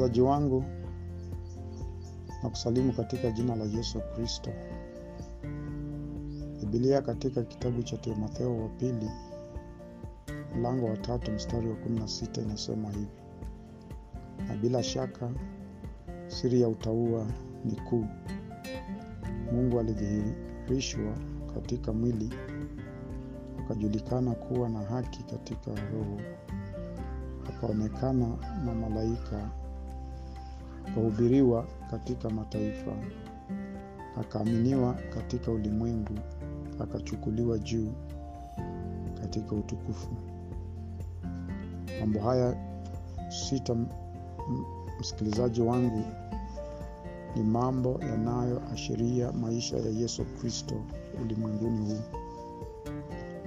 Msikilizaji wangu, na kusalimu katika jina la Yesu Kristo. bibilia katika kitabu cha Timotheo wa pili mlango wa tatu mstari wa 16 inasema hivi: na bila shaka siri ya utaua ni kuu, Mungu alidhihirishwa katika mwili, akajulikana kuwa na haki katika roho, akaonekana na malaika, akahubiriwa katika mataifa, akaaminiwa katika ulimwengu, akachukuliwa juu katika utukufu. Mambo haya sita, msikilizaji wangu, ni mambo yanayoashiria maisha ya Yesu Kristo ulimwenguni huu.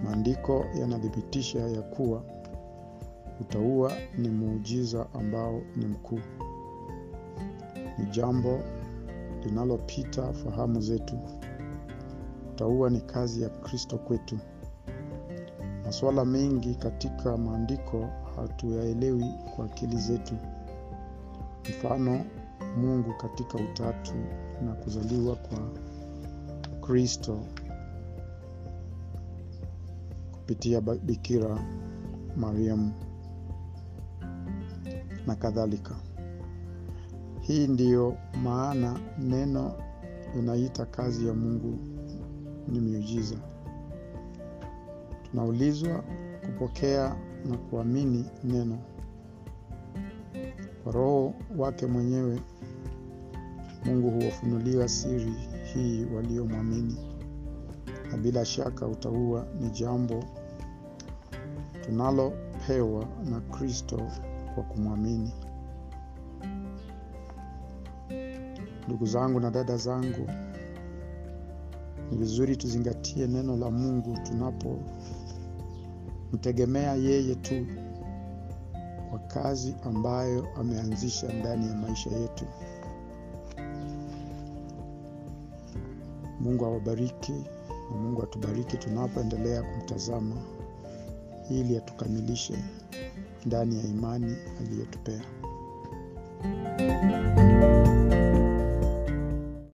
Maandiko yanathibitisha ya kuwa utauwa ni muujiza ambao ni mkuu, ni jambo linalopita fahamu zetu. Utauwa ni kazi ya Kristo kwetu. Masuala mengi katika maandiko hatuyaelewi kwa akili zetu, mfano Mungu katika utatu na kuzaliwa kwa Kristo kupitia Bikira Mariamu na kadhalika. Hii ndiyo maana neno linaita kazi ya Mungu ni miujiza. Tunaulizwa kupokea na kuamini neno kwa Roho wake mwenyewe. Mungu huwafunulia siri hii waliomwamini, na bila shaka utaua ni jambo tunalopewa na Kristo kwa kumwamini. Ndugu zangu na dada zangu, ni vizuri tuzingatie neno la Mungu tunapomtegemea yeye tu kwa kazi ambayo ameanzisha ndani ya maisha yetu. Mungu awabariki na Mungu atubariki tunapoendelea kumtazama ili atukamilishe ndani ya imani aliyotupea.